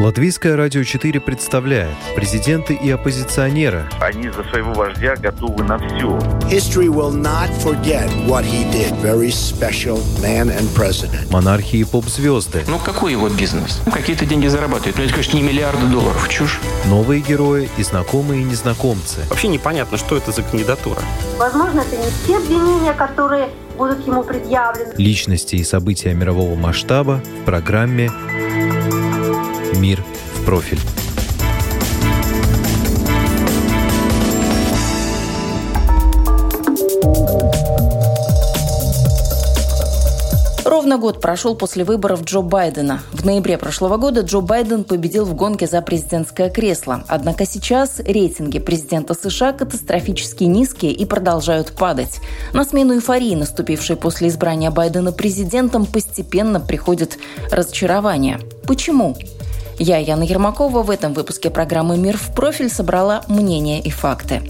Латвийское радио 4 представляет президенты и оппозиционеры. Они за своего вождя готовы на все. History will not forget what he did. Very special man and president. Монархии и поп-звезды. Ну какой его бизнес? Ну, какие-то деньги зарабатывают. Ну это, конечно, не миллиарды долларов. Чушь. Новые герои и знакомые и незнакомцы. Вообще непонятно, что это за кандидатура. Возможно, это не те обвинения, которые будут ему предъявлены. Личности и события мирового масштаба в программе «Мир в профиль». Ровно год прошел после выборов Джо Байдена. В ноябре прошлого года Джо Байден победил в гонке за президентское кресло. Однако сейчас рейтинги президента США катастрофически низкие и продолжают падать. На смену эйфории, наступившей после избрания Байдена президентом, постепенно приходит разочарование. Почему? Я, Яна Ермакова, в этом выпуске программы «Мир в профиль» собрала мнения и факты.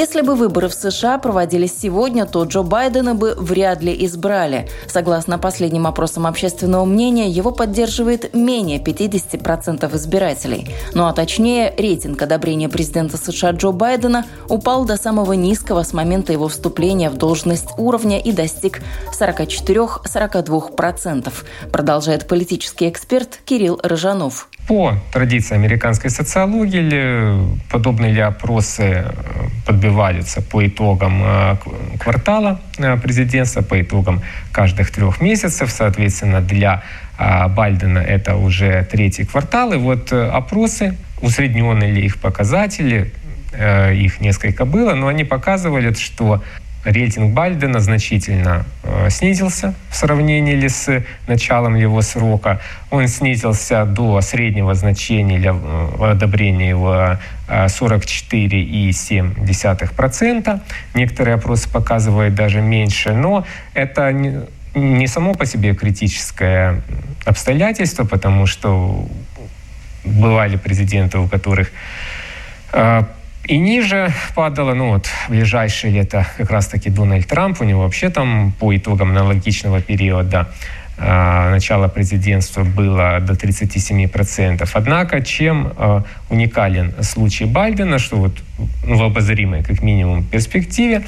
Если бы выборы в США проводились сегодня, то Джо Байдена бы вряд ли избрали. Согласно последним опросам общественного мнения, его поддерживает менее 50% избирателей. Ну а точнее, рейтинг одобрения президента США Джо Байдена упал до самого низкого с момента его вступления в должность уровня и достиг 44-42%, продолжает политический эксперт Кирилл Рыжанов. По традиции американской социологии подобные ли опросы подбиваются по итогам э, квартала э, президентства, по итогам каждых трех месяцев. Соответственно, для э, Байдена это уже третий квартал. И вот опросы, усреднены ли их показатели, их несколько было, но они показывали, что рейтинг Байдена значительно э, снизился в сравнении с началом его срока. Он снизился до среднего значения для э, одобрения его э, 44,7%. Некоторые опросы показывают даже меньше, но это не, само по себе критическое обстоятельство, потому что бывали президенты, у которых э, и ниже падало, ну вот, ближайшее лето как раз-таки Дональд Трамп, у него вообще там по итогам аналогичного периода э, начала президентства было до 37%. Однако, чем э, уникален случай Байдена, что вот ну, в обозримой, как минимум, перспективе,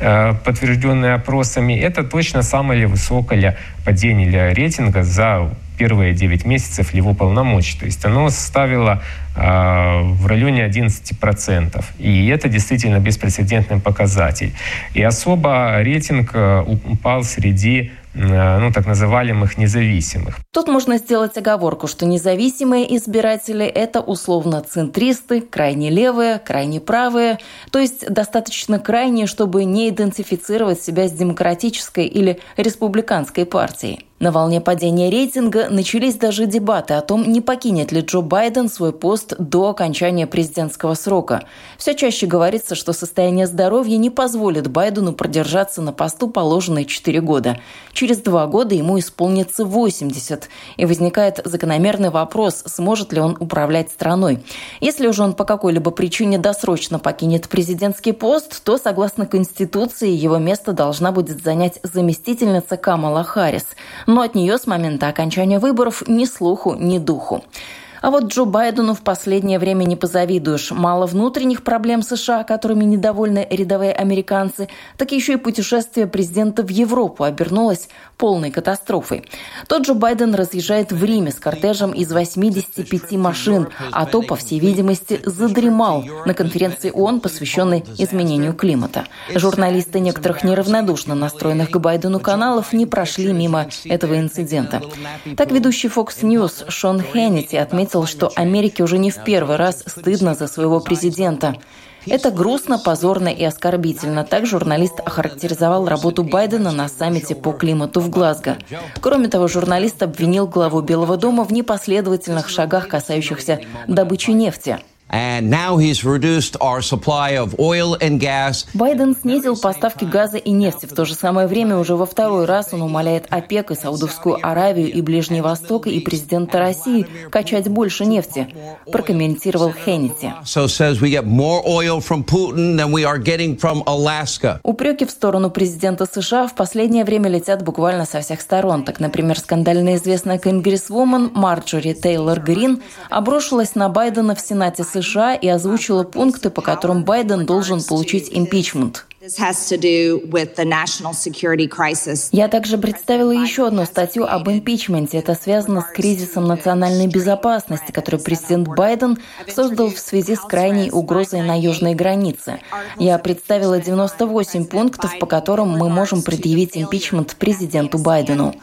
э, подтвержденной опросами, это точно самое высокое падение рейтинга за первые 9 месяцев его полномочий. То есть оно составило э, в районе 11%. И это действительно беспрецедентный показатель. И особо рейтинг э, упал среди Э, ну, так называемых независимых. Тут можно сделать оговорку, что независимые избиратели – это условно центристы, крайне левые, крайне правые, то есть достаточно крайние, чтобы не идентифицировать себя с демократической или республиканской партией. На волне падения рейтинга начались даже дебаты о том, не покинет ли Джо Байден свой пост до окончания президентского срока. Все чаще говорится, что состояние здоровья не позволит Байдену продержаться на посту положенные 4 года. Через два года ему исполнится 80, и возникает закономерный вопрос, сможет ли он управлять страной. Если уже он по какой-либо причине досрочно покинет президентский пост, то, согласно Конституции, его место должна будет занять заместительница Камала Харрис. Но от нее с момента окончания выборов ни слуху, ни духу. А вот Джо Байдену в последнее время не позавидуешь. Мало внутренних проблем США, которыми недовольны рядовые американцы, так еще и путешествие президента в Европу обернулось полной катастрофой. Тот же Байден разъезжает в Риме с кортежем из 85 машин, а то, по всей видимости, задремал на конференции ООН, посвященной изменению климата. Журналисты некоторых неравнодушно настроенных к Байдену каналов не прошли мимо этого инцидента. Так ведущий Fox News Шон Хеннити отметил, что Америке уже не в первый раз стыдно за своего президента. Это грустно, позорно и оскорбительно. Так журналист охарактеризовал работу Байдена на саммите по климату в Глазго. Кроме того, журналист обвинил главу Белого дома в непоследовательных шагах, касающихся добычи нефти. Байден снизил поставки газа и нефти. В то же самое время уже во второй раз он умоляет ОПЕК и Саудовскую Аравию и Ближний Восток и президента России качать больше нефти, прокомментировал Хеннити. Упреки в сторону президента США в последнее время летят буквально со всех сторон. Так, например, скандально известная конгрессвумен Марджори Тейлор Грин обрушилась на Байдена в Сенате США США и озвучила пункты, по которым Байден должен получить импичмент. Я также представила еще одну статью об импичменте. Это связано с кризисом национальной безопасности, который президент Байден создал в связи с крайней угрозой на южной границе. Я представила 98 пунктов, по которым мы можем предъявить импичмент президенту Байдену.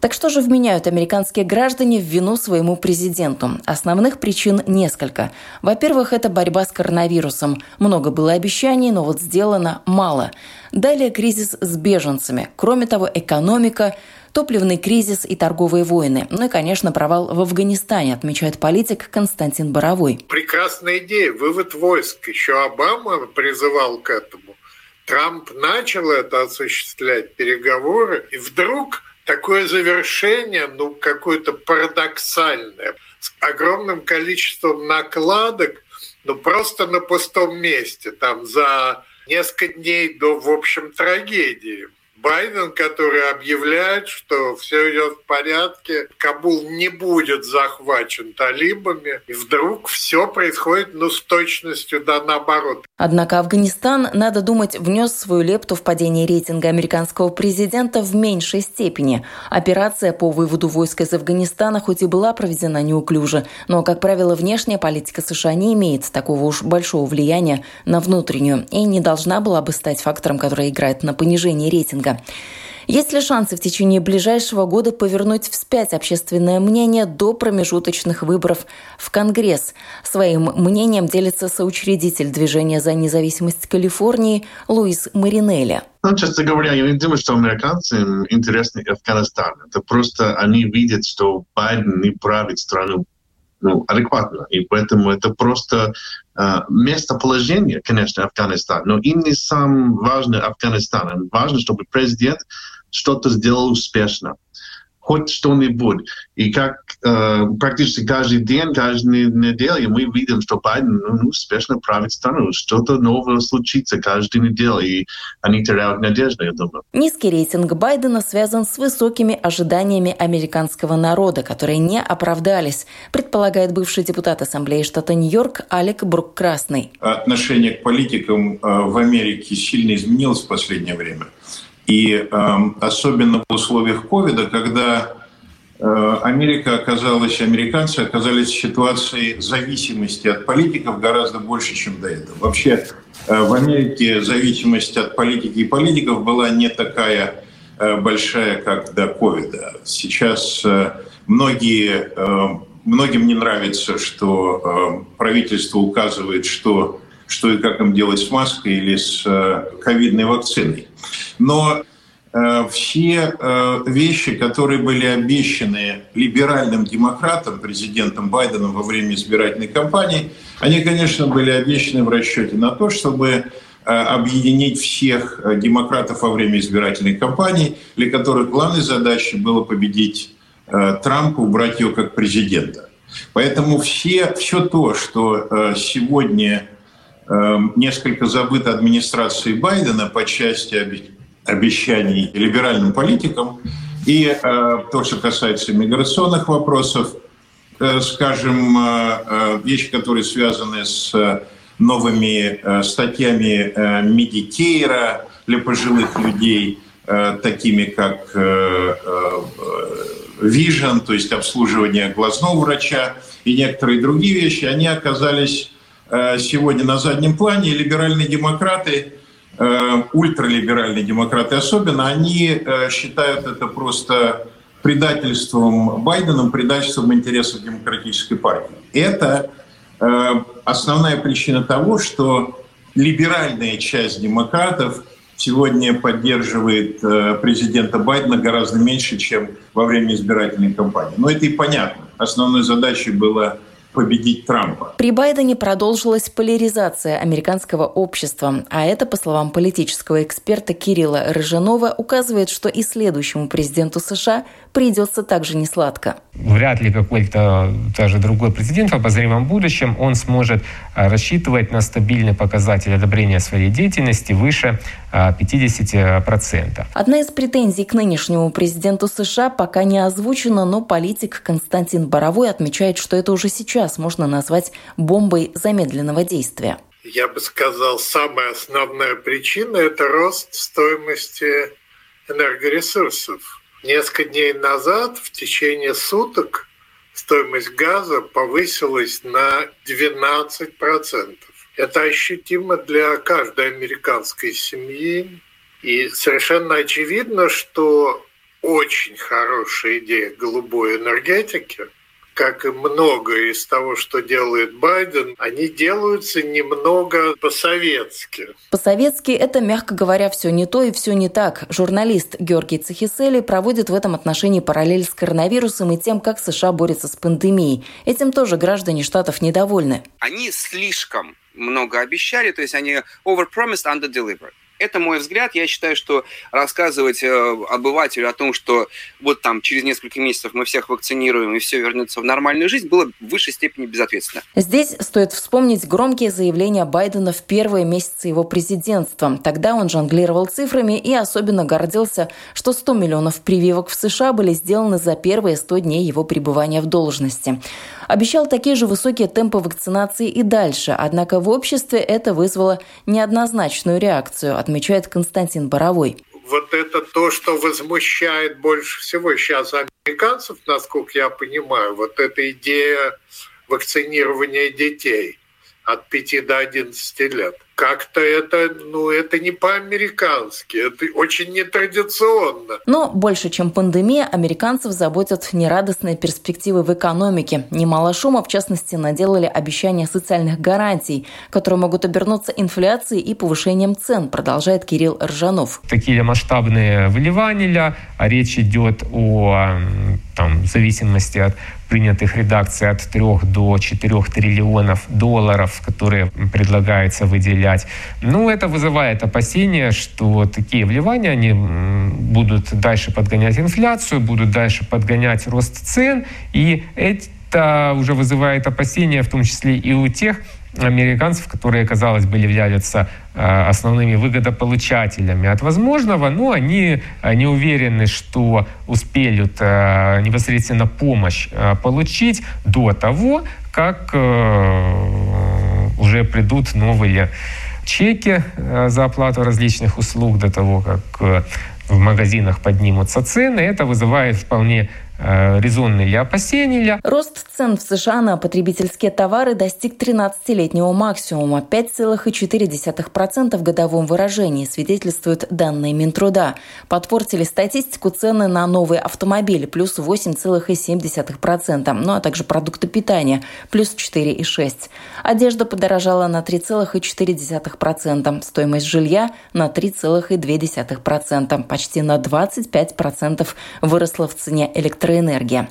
Так что же вменяют американские граждане в вину своему президенту? Основных причин несколько. Во-первых, это борьба с коронавирусом. Много было обещаний, но вот сделано мало. Далее кризис с беженцами. Кроме того, экономика, топливный кризис и торговые войны. Ну и, конечно, провал в Афганистане, отмечает политик Константин Боровой. Прекрасная идея. Вывод войск. Еще Обама призывал к этому. Трамп начал это осуществлять, переговоры, и вдруг такое завершение, ну, какое-то парадоксальное, с огромным количеством накладок, ну, просто на пустом месте, там, за несколько дней до, в общем, трагедии. Байден, который объявляет, что все идет в порядке, Кабул не будет захвачен талибами, и вдруг все происходит, ну, с точностью да наоборот. Однако Афганистан, надо думать, внес свою лепту в падение рейтинга американского президента в меньшей степени. Операция по выводу войск из Афганистана хоть и была проведена неуклюже, но, как правило, внешняя политика США не имеет такого уж большого влияния на внутреннюю и не должна была бы стать фактором, который играет на понижение рейтинга рейтинга. Есть ли шансы в течение ближайшего года повернуть вспять общественное мнение до промежуточных выборов в Конгресс? Своим мнением делится соучредитель движения за независимость Калифорнии Луис Маринелли. Ну, честно говоря, я не думаю, что американцам интересен Афганистан. Это просто они видят, что Байден не правит страну ну, адекватно. И поэтому это просто местоположение, конечно, Афганистан, но и не сам важный Афганистан. Важно, чтобы президент что-то сделал успешно хоть что-нибудь. И как э, практически каждый день, каждую неделю мы видим, что Байден ну, успешно правит страну. Что-то новое случится каждую неделю, и они теряют надежду, я думаю. Низкий рейтинг Байдена связан с высокими ожиданиями американского народа, которые не оправдались, предполагает бывший депутат Ассамблеи штата Нью-Йорк Алек Брук-Красный. Отношение к политикам э, в Америке сильно изменилось в последнее время. И э, особенно в условиях ковида, когда э, Америка оказалась, американцы оказались в ситуации зависимости от политиков гораздо больше, чем до этого. Вообще э, в Америке зависимость от политики и политиков была не такая э, большая, как до ковида. Сейчас э, многие, э, многим не нравится, что э, правительство указывает, что что и как им делать с маской или с э, ковидной вакциной. Но э, все э, вещи, которые были обещаны либеральным демократам, президентом Байденом во время избирательной кампании, они, конечно, были обещаны в расчете на то, чтобы объединить всех демократов во время избирательной кампании, для которых главной задачей было победить Трампа, убрать его как президента. Поэтому все, все то, что сегодня несколько забыта администрацией Байдена по части обещаний либеральным политикам. И э, то, что касается миграционных вопросов, э, скажем, э, вещи, которые связаны с новыми статьями Medicare а для пожилых людей, такими как Vision, то есть обслуживание глазного врача и некоторые другие вещи, они оказались сегодня на заднем плане. либеральные демократы, э, ультралиберальные демократы особенно, они э, считают это просто предательством Байденом, предательством интересов демократической партии. Это основная причина того, что либеральная часть демократов сегодня поддерживает президента Байдена гораздо меньше, чем во время избирательной кампании. Но это и понятно. основной задачей было победить Трампа. При Байдене продолжилась поляризация американского общества, а это, по словам политического эксперта Кирилла Рыжанова, указывает, что и следующему президенту США придется также несладко. Вряд ли какой-то даже другой президент в обозримом будущем он сможет а, рассчитывать на стабильный показатель одобрения своей деятельности выше 50%. А, Одна из претензий к нынешнему президенту США пока не озвучена, но политик Константин Боровой отмечает, что это уже сейчас можно назвать бомбой замедленного действия. Я бы сказал, самая основная причина – это рост стоимости энергоресурсов Несколько дней назад в течение суток стоимость газа повысилась на 12%. Это ощутимо для каждой американской семьи. И совершенно очевидно, что очень хорошая идея голубой энергетики – как и многое из того, что делает Байден, они делаются немного по-советски. По-советски это, мягко говоря, все не то и все не так. Журналист Георгий Цехисели проводит в этом отношении параллель с коронавирусом и тем, как США борется с пандемией. Этим тоже граждане штатов недовольны. Они слишком много обещали, то есть они overpromised, under-delivered. Это мой взгляд. Я считаю, что рассказывать э, обывателю о том, что вот там через несколько месяцев мы всех вакцинируем и все вернется в нормальную жизнь, было в высшей степени безответственно. Здесь стоит вспомнить громкие заявления Байдена в первые месяцы его президентства. Тогда он жонглировал цифрами и особенно гордился, что 100 миллионов прививок в США были сделаны за первые 100 дней его пребывания в должности. Обещал такие же высокие темпы вакцинации и дальше, однако в обществе это вызвало неоднозначную реакцию, отмечает Константин Боровой. Вот это то, что возмущает больше всего сейчас американцев, насколько я понимаю, вот эта идея вакцинирования детей от 5 до 11 лет как-то это, ну, это не по-американски, это очень нетрадиционно. Но больше, чем пандемия, американцев заботят нерадостные перспективы в экономике. Немало шума, в частности, наделали обещания социальных гарантий, которые могут обернуться инфляцией и повышением цен, продолжает Кирилл Ржанов. Такие масштабные вливания, а речь идет о там, зависимости от принятых редакций от 3 до 4 триллионов долларов, которые предлагается выделять. Ну, это вызывает опасения, что такие вливания, они будут дальше подгонять инфляцию, будут дальше подгонять рост цен, и это уже вызывает опасения, в том числе и у тех американцев, которые, казалось бы, являются э, основными выгодополучателями от возможного, но они э, не уверены, что успеют э, непосредственно помощь получить до того, как уже придут новые чеки за оплату различных услуг до того, как в магазинах поднимутся цены. Это вызывает вполне резонные ли опасения. Рост цен в США на потребительские товары достиг 13-летнего максимума 5,4% в годовом выражении, свидетельствуют данные Минтруда. Подпортили статистику цены на новые автомобили плюс 8,7%, ну а также продукты питания плюс 4,6%. Одежда подорожала на 3,4%, стоимость жилья на 3,2%, почти на 25% выросла в цене электроэнергии электроэнергия.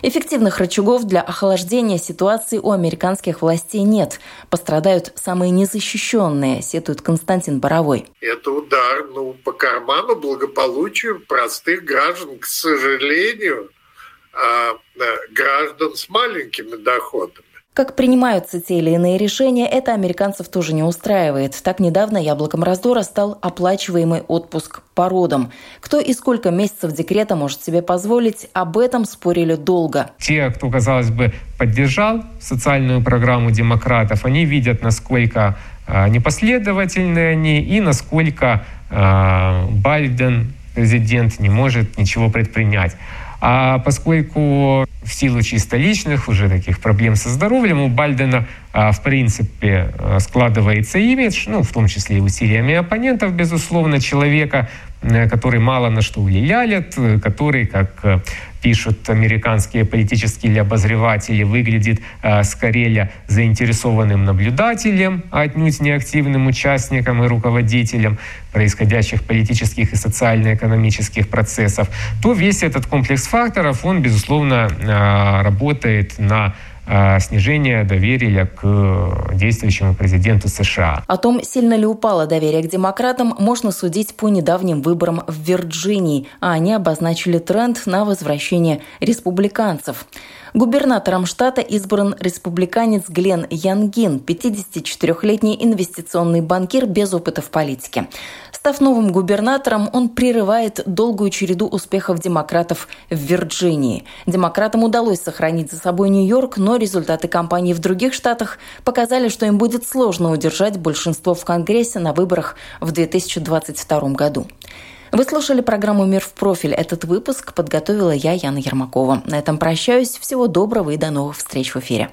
Эффективных рычагов для охлаждения ситуации у американских властей нет. Пострадают самые незащищенные, сетует Константин Боровой. Это удар ну, по карману благополучию простых граждан, к сожалению, а, граждан с маленькими доходами. Как принимаются те или иные решения, это американцев тоже не устраивает. Так недавно яблоком раздора стал оплачиваемый отпуск по родам. Кто и сколько месяцев декрета может себе позволить, об этом спорили долго. Те, кто, казалось бы, поддержал социальную программу демократов, они видят, насколько э, непоследовательны они и насколько э, Байден, президент, не может ничего предпринять. А поскольку в силу чисто личных уже таких проблем со здоровьем у Бальдена в принципе, складывается имидж, ну, в том числе и усилиями оппонентов, безусловно, человека, который мало на что влияет, который, как пишут американские политические или обозреватели, выглядит э, скорее заинтересованным наблюдателем, а отнюдь не активным участником и руководителем происходящих политических и социально-экономических процессов, то весь этот комплекс факторов, он, безусловно, э, работает на Э, снижение доверия к действующему президенту США. О том, сильно ли упало доверие к демократам, можно судить по недавним выборам в Вирджинии, а они обозначили тренд на возвращение республиканцев. Губернатором штата избран республиканец Глен Янгин, 54-летний инвестиционный банкир без опыта в политике. Став новым губернатором, он прерывает долгую череду успехов демократов в Вирджинии. Демократам удалось сохранить за собой Нью-Йорк, но результаты кампании в других штатах показали, что им будет сложно удержать большинство в Конгрессе на выборах в 2022 году. Вы слушали программу «Мир в профиль». Этот выпуск подготовила я, Яна Ермакова. На этом прощаюсь. Всего доброго и до новых встреч в эфире.